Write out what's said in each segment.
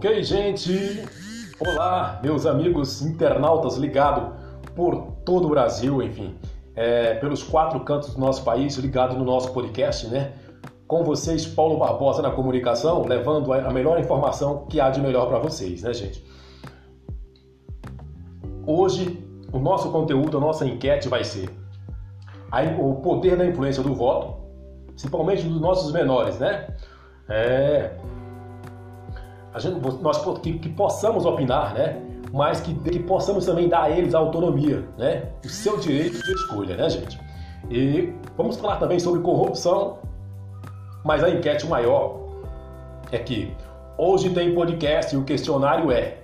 Ok, gente? Olá, meus amigos internautas ligados por todo o Brasil, enfim, é, pelos quatro cantos do nosso país, ligado no nosso podcast, né? Com vocês, Paulo Barbosa na comunicação, levando a melhor informação que há de melhor para vocês, né, gente? Hoje, o nosso conteúdo, a nossa enquete vai ser o poder da influência do voto, principalmente dos nossos menores, né? É, a gente, nós que, que, possamos opinar, né? Mas que, que possamos também dar a eles a autonomia, né? O seu direito de escolha, né, gente? E vamos falar também sobre corrupção, mas a enquete maior é que hoje tem podcast e o questionário é: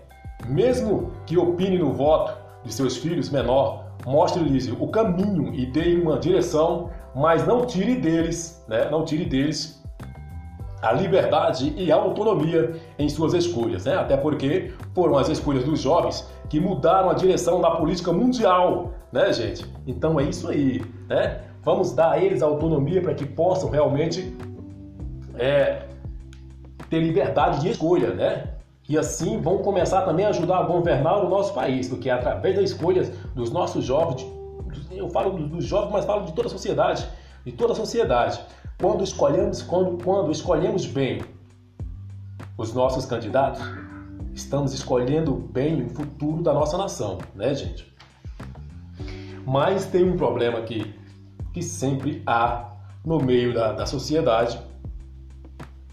mesmo que opine no voto de seus filhos menor, mostre-lhes o caminho e dê uma direção, mas não tire deles, né? Não tire deles a liberdade e a autonomia em suas escolhas, né? até porque foram as escolhas dos jovens que mudaram a direção da política mundial, né, gente? Então é isso aí, né? Vamos dar a eles a autonomia para que possam realmente é, ter liberdade de escolha, né? E assim vão começar também a ajudar a governar o nosso país, porque é através das escolhas dos nossos jovens, eu falo dos jovens, mas falo de toda a sociedade, de toda a sociedade. Quando escolhemos, quando, quando escolhemos bem os nossos candidatos, estamos escolhendo bem o futuro da nossa nação, né, gente? Mas tem um problema aqui que sempre há no meio da, da sociedade,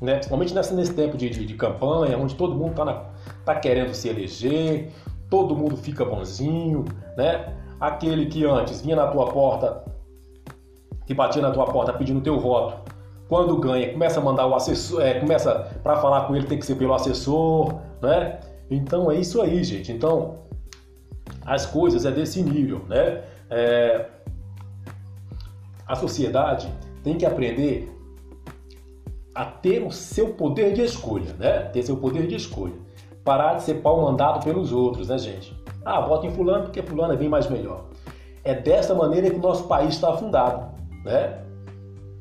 né? principalmente nessa, nesse tempo de, de, de campanha, onde todo mundo está tá querendo se eleger, todo mundo fica bonzinho, né? Aquele que antes vinha na tua porta que batia na tua porta pedindo teu voto, quando ganha, começa a mandar o assessor, é, começa para falar com ele tem que ser pelo assessor, né? Então é isso aí, gente. Então as coisas é desse nível, né? É, a sociedade tem que aprender a ter o seu poder de escolha, né? Ter seu poder de escolha. Parar de ser pau mandado pelos outros, né, gente? Ah, voto em fulano porque fulano é bem mais melhor. É dessa maneira que o nosso país está afundado né?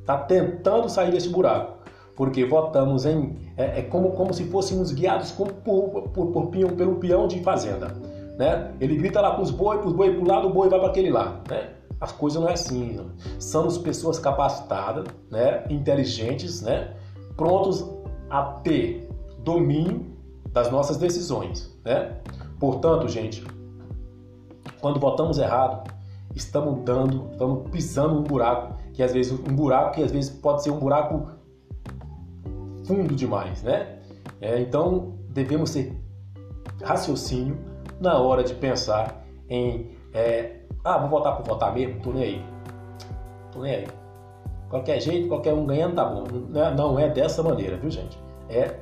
Está tentando sair desse buraco, porque votamos em é, é como, como se fôssemos guiados por, por, por, por pelo peão de fazenda, né? Ele grita lá com os boi, os boi para o lado, o boi vai para aquele lá, né? As coisas não é assim, não. somos pessoas capacitadas, né? Inteligentes, né? Prontos a ter domínio das nossas decisões, né? Portanto, gente, quando votamos errado, estamos dando, estamos pisando um buraco, que às vezes um buraco que às vezes pode ser um buraco fundo demais, né? É, então devemos ter raciocínio na hora de pensar em é, ah, vou votar por votar mesmo, tô nem aí. Tô nem aí. Qualquer jeito, qualquer um ganhando tá bom. Não é dessa maneira, viu gente? É,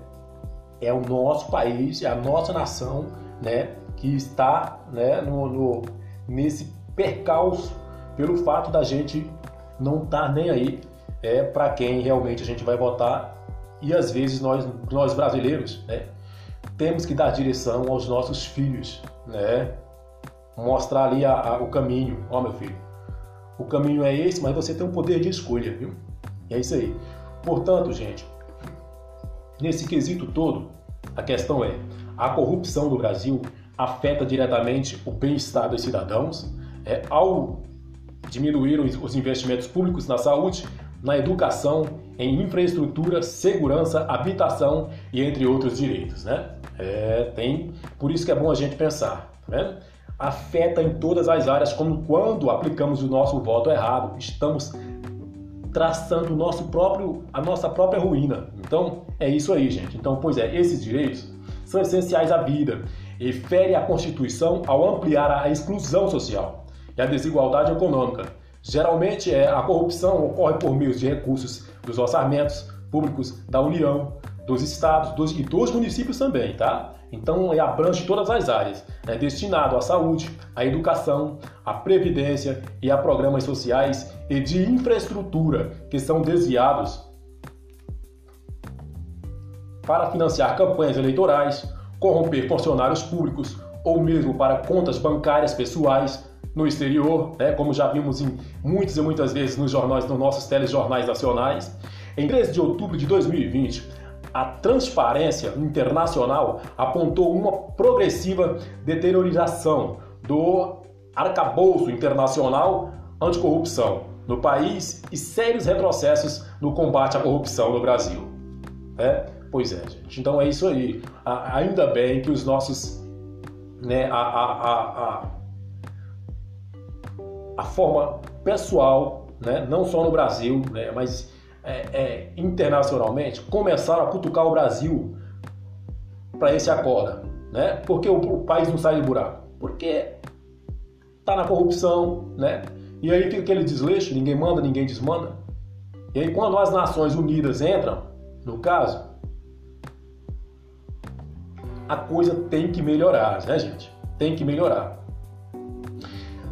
é o nosso país, é a nossa nação, né, que está né, no, no nesse percalço pelo fato da gente não estar tá nem aí é, para quem realmente a gente vai votar e às vezes nós, nós brasileiros né, temos que dar direção aos nossos filhos, né? mostrar ali a, a, o caminho. Ó, meu filho, o caminho é esse, mas você tem um poder de escolha, viu? É isso aí. Portanto, gente, nesse quesito todo, a questão é: a corrupção do Brasil afeta diretamente o bem-estar dos cidadãos, é, ao diminuir os investimentos públicos na saúde, na educação, em infraestrutura, segurança, habitação e entre outros direitos, né? É, tem, por isso que é bom a gente pensar, vendo? Afeta em todas as áreas, como quando aplicamos o nosso voto errado, estamos traçando o nosso próprio, a nossa própria ruína. Então, é isso aí, gente. Então, pois é, esses direitos são essenciais à vida e fere a Constituição ao ampliar a exclusão social e a desigualdade econômica. Geralmente, é, a corrupção ocorre por meio de recursos dos orçamentos públicos da União, dos estados dos, e dos municípios também, tá? Então, é, abrange todas as áreas. É destinado à saúde, à educação, à previdência e a programas sociais e de infraestrutura que são desviados para financiar campanhas eleitorais, corromper funcionários públicos ou mesmo para contas bancárias pessoais no exterior, né, como já vimos em muitas e muitas vezes nos jornais, nos nossos telejornais nacionais. Em 13 de outubro de 2020, a transparência internacional apontou uma progressiva deteriorização do arcabouço internacional anticorrupção no país e sérios retrocessos no combate à corrupção no Brasil. É? Pois é, gente. Então é isso aí. ainda bem que os nossos. Né, a, a, a, a, forma pessoal, né, não só no Brasil, né, mas é, é, internacionalmente, começaram a cutucar o Brasil para esse acordo. Né? Porque o, o país não sai do buraco? Porque tá na corrupção, né? E aí fica aquele desleixo, ninguém manda, ninguém desmanda. E aí quando as Nações Unidas entram, no caso, a coisa tem que melhorar, né, gente? Tem que melhorar.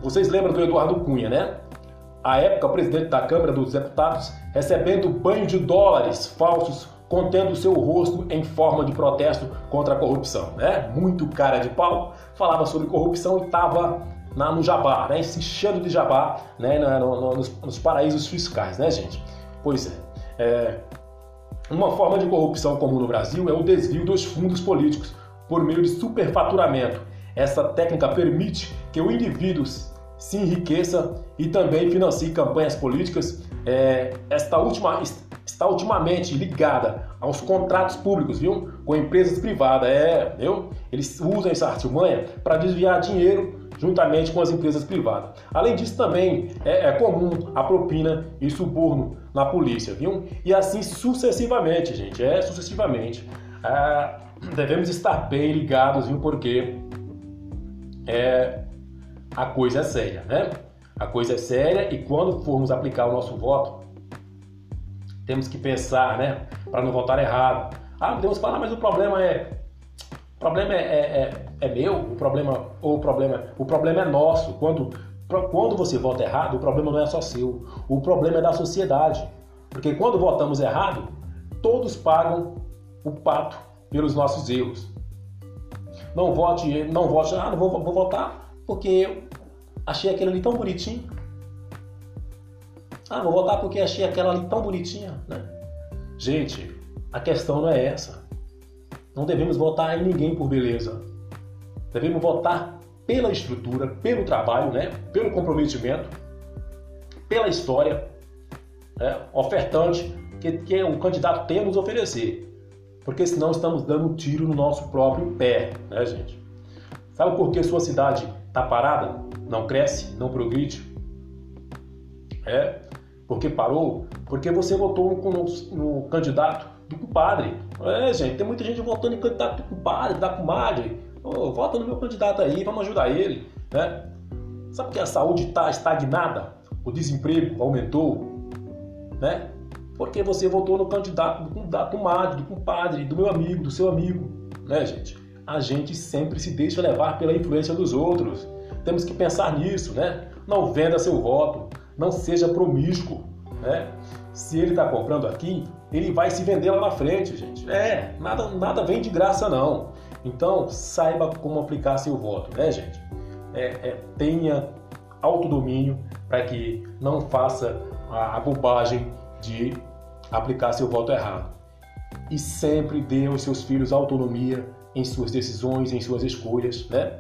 Vocês lembram do Eduardo Cunha, né? A época, presidente da Câmara dos Deputados recebendo banho de dólares falsos contendo seu rosto em forma de protesto contra a corrupção, né? Muito cara de pau, falava sobre corrupção e estava no jabá, né? Se enchendo de jabá, né? No, no, nos, nos, paraísos fiscais, né, gente? Pois é. é. Uma forma de corrupção comum no Brasil é o desvio dos fundos políticos por meio de superfaturamento. Essa técnica permite que o indivíduo se enriqueça e também financie campanhas políticas. É, esta última está ultimamente ligada aos contratos públicos, viu? Com empresas privadas, é, viu? Eles usam essa artimanha para desviar dinheiro juntamente com as empresas privadas. Além disso, também é, é comum a propina e suborno na polícia, viu? E assim sucessivamente, gente, é sucessivamente. Ah, devemos estar bem ligados, viu? Porque é, a coisa é séria, né? A coisa é séria e quando formos aplicar o nosso voto, temos que pensar, né? Para não votar errado. Ah, podemos falar, mas o problema é. O problema é, é, é, é meu, o problema, ou o problema, o problema é nosso. Quando, quando você vota errado, o problema não é só seu, o problema é da sociedade. Porque quando votamos errado, todos pagam o pato pelos nossos erros. Não vote, não vote, ah, não vou, vou votar porque achei aquele ali tão bonitinho. Ah, vou votar porque achei aquela ali tão bonitinha, né? Gente, a questão não é essa. Não devemos votar em ninguém por beleza. Devemos votar pela estrutura, pelo trabalho, né? pelo comprometimento, pela história né? ofertante que, que o candidato tem a nos oferecer. Porque senão estamos dando um tiro no nosso próprio pé, né, gente? Sabe por que sua cidade está parada? Não cresce, não progride? É porque parou? Porque você votou no, no candidato do compadre. É, gente, tem muita gente votando em candidato do compadre, da comadre. Oh, vota no meu candidato aí, vamos ajudar ele. Né? Sabe que a saúde está estagnada? O desemprego aumentou? Né? Porque você votou no candidato do, da comadre, do compadre, do meu amigo, do seu amigo. Né, gente? A gente sempre se deixa levar pela influência dos outros. Temos que pensar nisso, né? Não venda seu voto não seja promíscuo, né? Se ele está comprando aqui, ele vai se vender lá na frente, gente. É, nada, nada vem de graça não. Então saiba como aplicar seu voto, né, gente? É, é, tenha autodomínio para que não faça a, a bobagem de aplicar seu voto errado. E sempre dê aos seus filhos autonomia em suas decisões, em suas escolhas, né?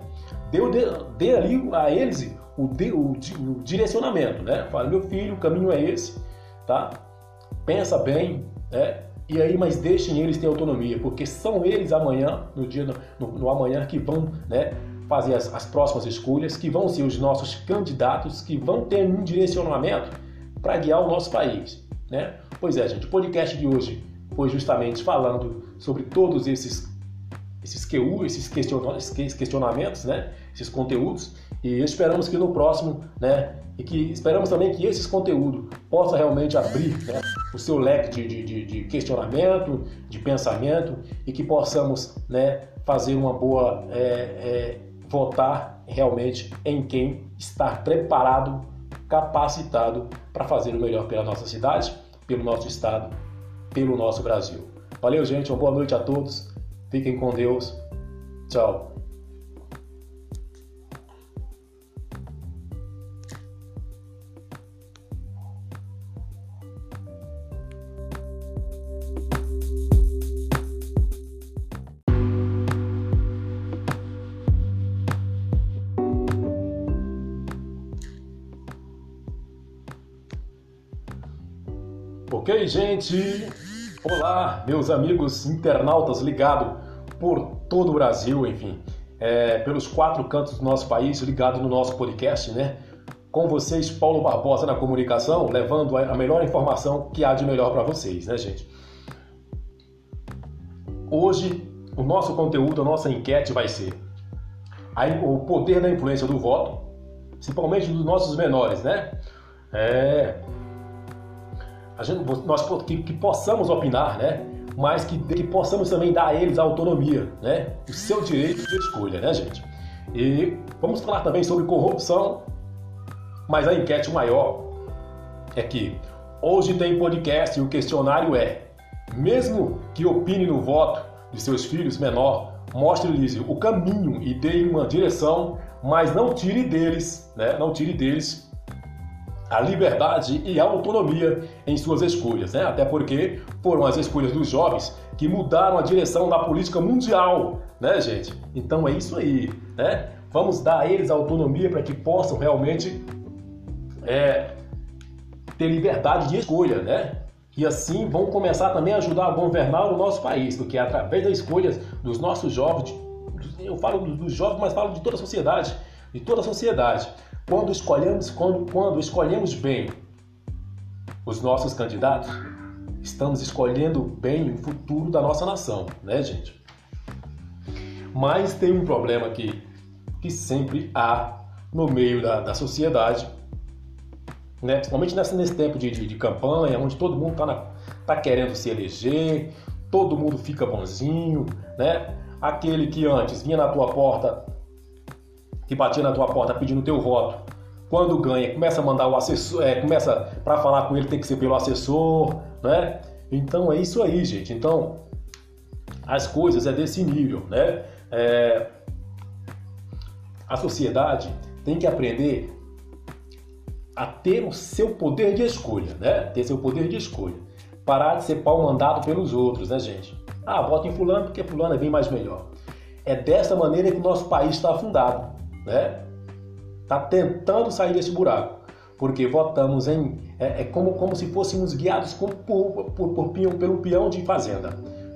Dê, dê, dê ali a eles o, o, o direcionamento, né? Fala, meu filho, o caminho é esse, tá? Pensa bem, né? E aí, mas deixem eles ter autonomia, porque são eles amanhã, no dia no, no amanhã, que vão, né? Fazer as, as próximas escolhas, que vão ser os nossos candidatos, que vão ter um direcionamento para guiar o nosso país, né? Pois é, gente, o podcast de hoje foi justamente falando sobre todos esses esses QU, esses questionamentos, né? Esses conteúdos e esperamos que no próximo, né, e que esperamos também que esses conteúdos possa realmente abrir né, o seu leque de, de, de, questionamento, de pensamento e que possamos né, fazer uma boa é, é, votar realmente em quem está preparado, capacitado para fazer o melhor pela nossa cidade, pelo nosso estado, pelo nosso Brasil. Valeu, gente. Uma boa noite a todos. Fiquem com Deus. Tchau. Ok, gente? Olá, meus amigos internautas ligados por todo o Brasil, enfim, é, pelos quatro cantos do nosso país, ligado no nosso podcast, né? Com vocês, Paulo Barbosa na comunicação, levando a melhor informação que há de melhor para vocês, né, gente? Hoje, o nosso conteúdo, a nossa enquete vai ser o poder da influência do voto, principalmente dos nossos menores, né? É, a gente, nós que, que, possamos opinar, né? Mas que, que possamos também dar a eles a autonomia, né? O seu direito de escolha, né, gente? E vamos falar também sobre corrupção, mas a enquete maior é que hoje tem podcast e o questionário é: mesmo que opine no voto de seus filhos menor, mostre-lhes o caminho e dê uma direção, mas não tire deles, né? Não tire deles a liberdade e a autonomia em suas escolhas, né? Até porque foram as escolhas dos jovens que mudaram a direção da política mundial, né, gente? Então é isso aí, né? Vamos dar a eles a autonomia para que possam realmente é, ter liberdade de escolha, né? E assim vão começar também a ajudar a governar o nosso país, porque é através das escolhas dos nossos jovens, eu falo dos jovens, mas falo de toda a sociedade, de toda a sociedade. Quando escolhemos, quando, quando escolhemos bem os nossos candidatos, estamos escolhendo bem o futuro da nossa nação, né, gente? Mas tem um problema aqui que sempre há no meio da, da sociedade, né? principalmente nessa, nesse tempo de, de, de campanha, onde todo mundo está tá querendo se eleger, todo mundo fica bonzinho, né? Aquele que antes vinha na tua porta que batia na tua porta pedindo teu voto, quando ganha, começa a mandar o assessor, é, começa para falar com ele tem que ser pelo assessor, né? Então é isso aí, gente. Então as coisas é desse nível, né? É, a sociedade tem que aprender a ter o seu poder de escolha, né? Ter seu poder de escolha. Parar de ser pau mandado pelos outros, né, gente? Ah, voto em fulano porque fulano é bem mais melhor. É dessa maneira que o nosso país está afundado né? Está tentando sair desse buraco, porque votamos em é, é como, como se fôssemos guiados por, por, por, por pelo peão de fazenda,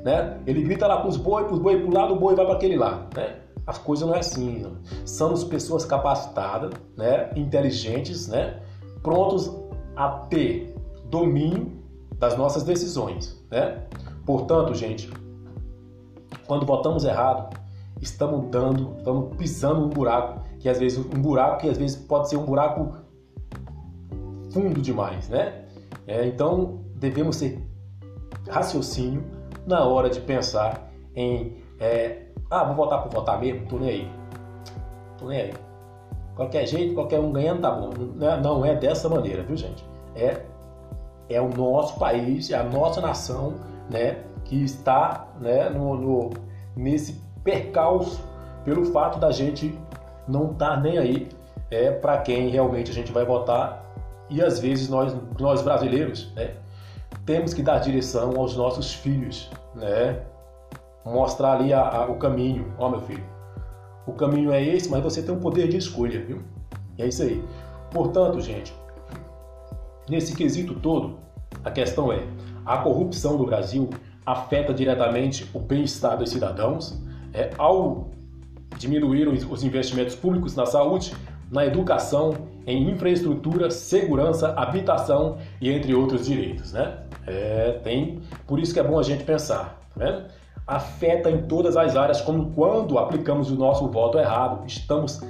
né? Ele grita lá para os boi, para os boi para o lado, o boi vai para aquele lá, né? As coisas não é assim, não. somos pessoas capacitadas, né? Inteligentes, né? Prontos a ter domínio das nossas decisões, né? Portanto, gente, quando votamos errado, estamos dando, estamos pisando um buraco, que às vezes um buraco que às vezes pode ser um buraco fundo demais, né? É, então devemos ter raciocínio na hora de pensar em é, ah, vou votar por votar mesmo, tô nem aí. Tô nem aí. Qualquer jeito, qualquer um ganhando tá bom. Não é, é dessa maneira, viu gente? É, é o nosso país, é a nossa nação, né, que está né, no, no nesse percalço pelo fato da gente não estar tá nem aí é, para quem realmente a gente vai votar e às vezes nós, nós brasileiros né, temos que dar direção aos nossos filhos, né? mostrar ali a, a, o caminho. Ó, meu filho, o caminho é esse, mas você tem um poder de escolha, viu? É isso aí. Portanto, gente, nesse quesito todo, a questão é: a corrupção do Brasil afeta diretamente o bem-estar dos cidadãos, é, ao diminuir os investimentos públicos na saúde, na educação, em infraestrutura, segurança, habitação e entre outros direitos, né? É, tem, por isso que é bom a gente pensar, tá vendo? Afeta em todas as áreas, como quando aplicamos o nosso voto errado, estamos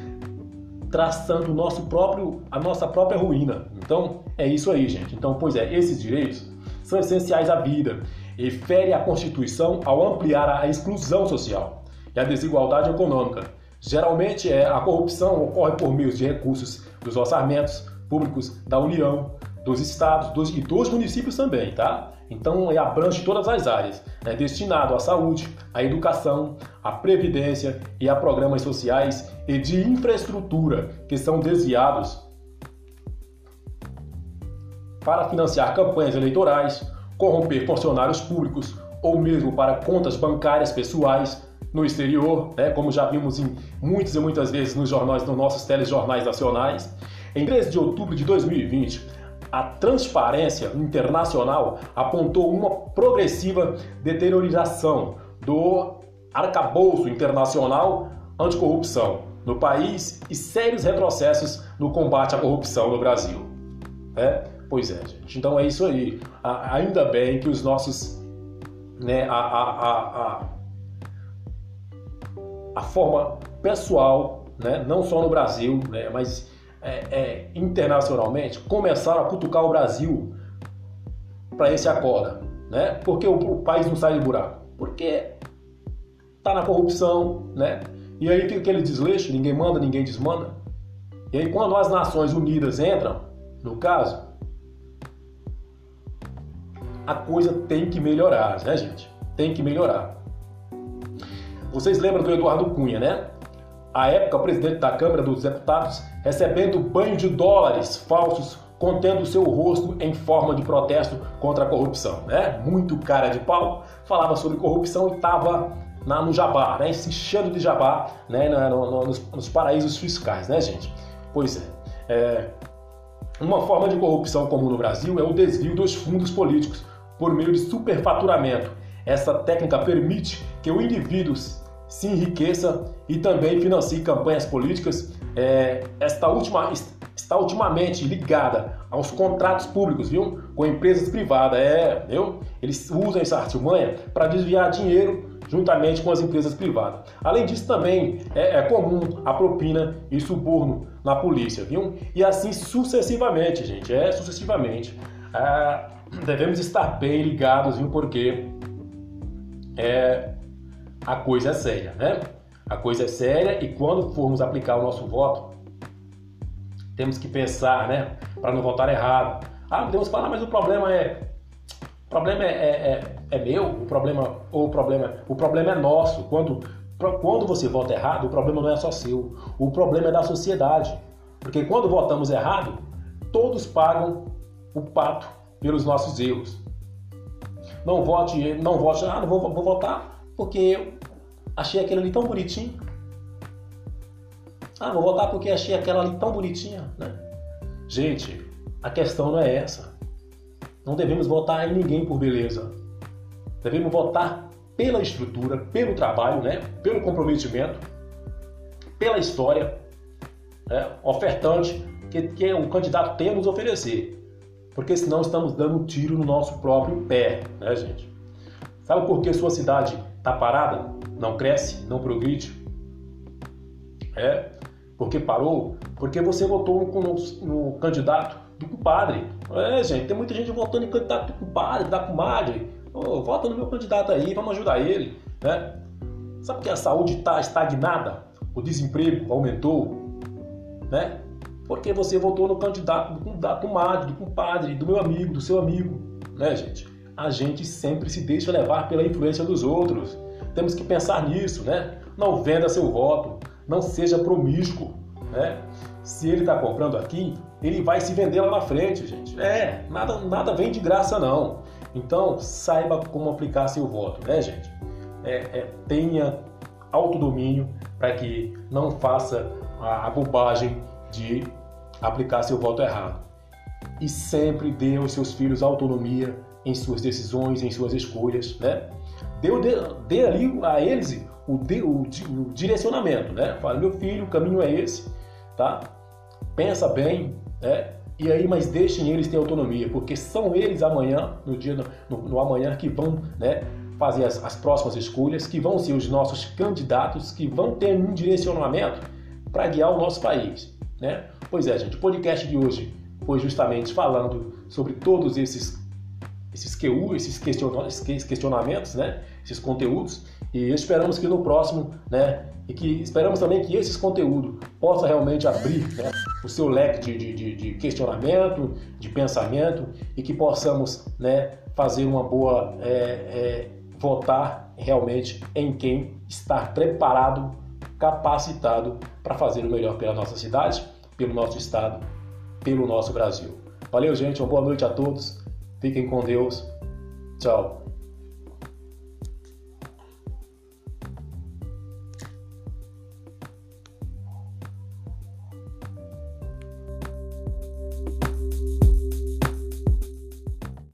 traçando nosso próprio, a nossa própria ruína. Então, é isso aí, gente. Então, pois é, esses direitos são essenciais à vida e fere a Constituição ao ampliar a exclusão social e a desigualdade econômica. Geralmente, é, a corrupção ocorre por meio de recursos dos orçamentos públicos da União, dos estados dos, e dos municípios também, tá? Então, é, abrange todas as áreas. É destinado à saúde, à educação, à previdência e a programas sociais e de infraestrutura que são desviados para financiar campanhas eleitorais, corromper funcionários públicos ou mesmo para contas bancárias pessoais no exterior, né, como já vimos em muitas e muitas vezes nos jornais, nos nossos telejornais nacionais. Em 13 de outubro de 2020, a transparência internacional apontou uma progressiva deteriorização do arcabouço internacional anticorrupção no país e sérios retrocessos no combate à corrupção no Brasil. É? Pois é, gente. Então é isso aí. ainda bem que os nossos. Né, a, a, a, a, forma pessoal, né, não só no Brasil, né, mas é, é, internacionalmente, começaram a cutucar o Brasil para esse acorda. Né? Porque o, o, país não sai do buraco? Porque tá na corrupção, né? E aí fica aquele desleixo, ninguém manda, ninguém desmanda. E aí quando as Nações Unidas entram, no caso, a coisa tem que melhorar, né, gente? Tem que melhorar. Vocês lembram do Eduardo Cunha, né? A época, presidente da Câmara dos Deputados recebendo banho de dólares falsos contendo seu rosto em forma de protesto contra a corrupção, né? Muito cara de pau, falava sobre corrupção e estava no jabá, né? Se enchendo de jabá, né? No, no, nos, nos, paraísos fiscais, né, gente? Pois é, é. Uma forma de corrupção comum no Brasil é o desvio dos fundos políticos por meio de superfaturamento. Essa técnica permite que o indivíduo se enriqueça e também financie campanhas políticas. É, esta última está ultimamente ligada aos contratos públicos, viu? Com empresas privadas, é, viu? Eles usam essa artimanha para desviar dinheiro juntamente com as empresas privadas. Além disso, também é, é, comum a propina e suborno na polícia, viu? E assim sucessivamente, gente, é sucessivamente. Ah, devemos estar bem ligados, viu? Porque é, a coisa é séria, né? A coisa é séria e quando formos aplicar o nosso voto, temos que pensar, né? Para não votar errado. Ah, podemos falar, mas o problema é. O problema é, é, é, é meu, o problema, ou o problema, o problema é nosso. Quando, quando você vota errado, o problema não é só seu, o problema é da sociedade. Porque quando votamos errado, todos pagam o pato pelos nossos erros. Não vote, não vote, ah, não vou, vou votar porque eu achei aquele ali tão bonitinho. Ah, vou votar porque achei aquela ali tão bonitinha, né? Gente, a questão não é essa. Não devemos votar em ninguém por beleza. Devemos votar pela estrutura, pelo trabalho, né? pelo comprometimento, pela história né? ofertante que, que o candidato tem a nos oferecer. Porque senão estamos dando um tiro no nosso próprio pé, né, gente? Sabe por que sua cidade está parada? Não cresce? Não progride? É, porque parou? Porque você votou no, no, no candidato do compadre. É, gente, tem muita gente votando em candidato do compadre, da comadre. Oh, vota no meu candidato aí, vamos ajudar ele. Né? Sabe que a saúde está estagnada? O desemprego aumentou? Né? Porque você votou no candidato do, da comadre, do compadre, do meu amigo, do seu amigo. Né, gente? A gente sempre se deixa levar pela influência dos outros. Temos que pensar nisso, né? Não venda seu voto, não seja promíscuo, né? Se ele está comprando aqui, ele vai se vender lá na frente, gente. É, nada, nada vem de graça não. Então saiba como aplicar seu voto, né, gente? É, é, tenha autodomínio para que não faça a, a bobagem de aplicar seu voto errado. E sempre dê aos seus filhos autonomia em suas decisões, em suas escolhas, né? Dê, dê, dê ali a eles o, o, o direcionamento, né? Fala, meu filho, o caminho é esse, tá? Pensa bem, né? E aí, mas deixem eles ter autonomia, porque são eles amanhã, no dia no, no amanhã, que vão, né? Fazer as, as próximas escolhas, que vão ser os nossos candidatos, que vão ter um direcionamento para guiar o nosso país, né? Pois é, gente, o podcast de hoje foi justamente falando sobre todos esses esses QU, esses questionamentos, né? esses conteúdos, e esperamos que no próximo, né? E que esperamos também que esses conteúdos possam realmente abrir né, o seu leque de, de, de, questionamento, de pensamento, e que possamos né, fazer uma boa. É, é, votar realmente em quem está preparado, capacitado para fazer o melhor pela nossa cidade, pelo nosso estado, pelo nosso Brasil. Valeu, gente. Uma boa noite a todos. Fiquem com Deus. Tchau.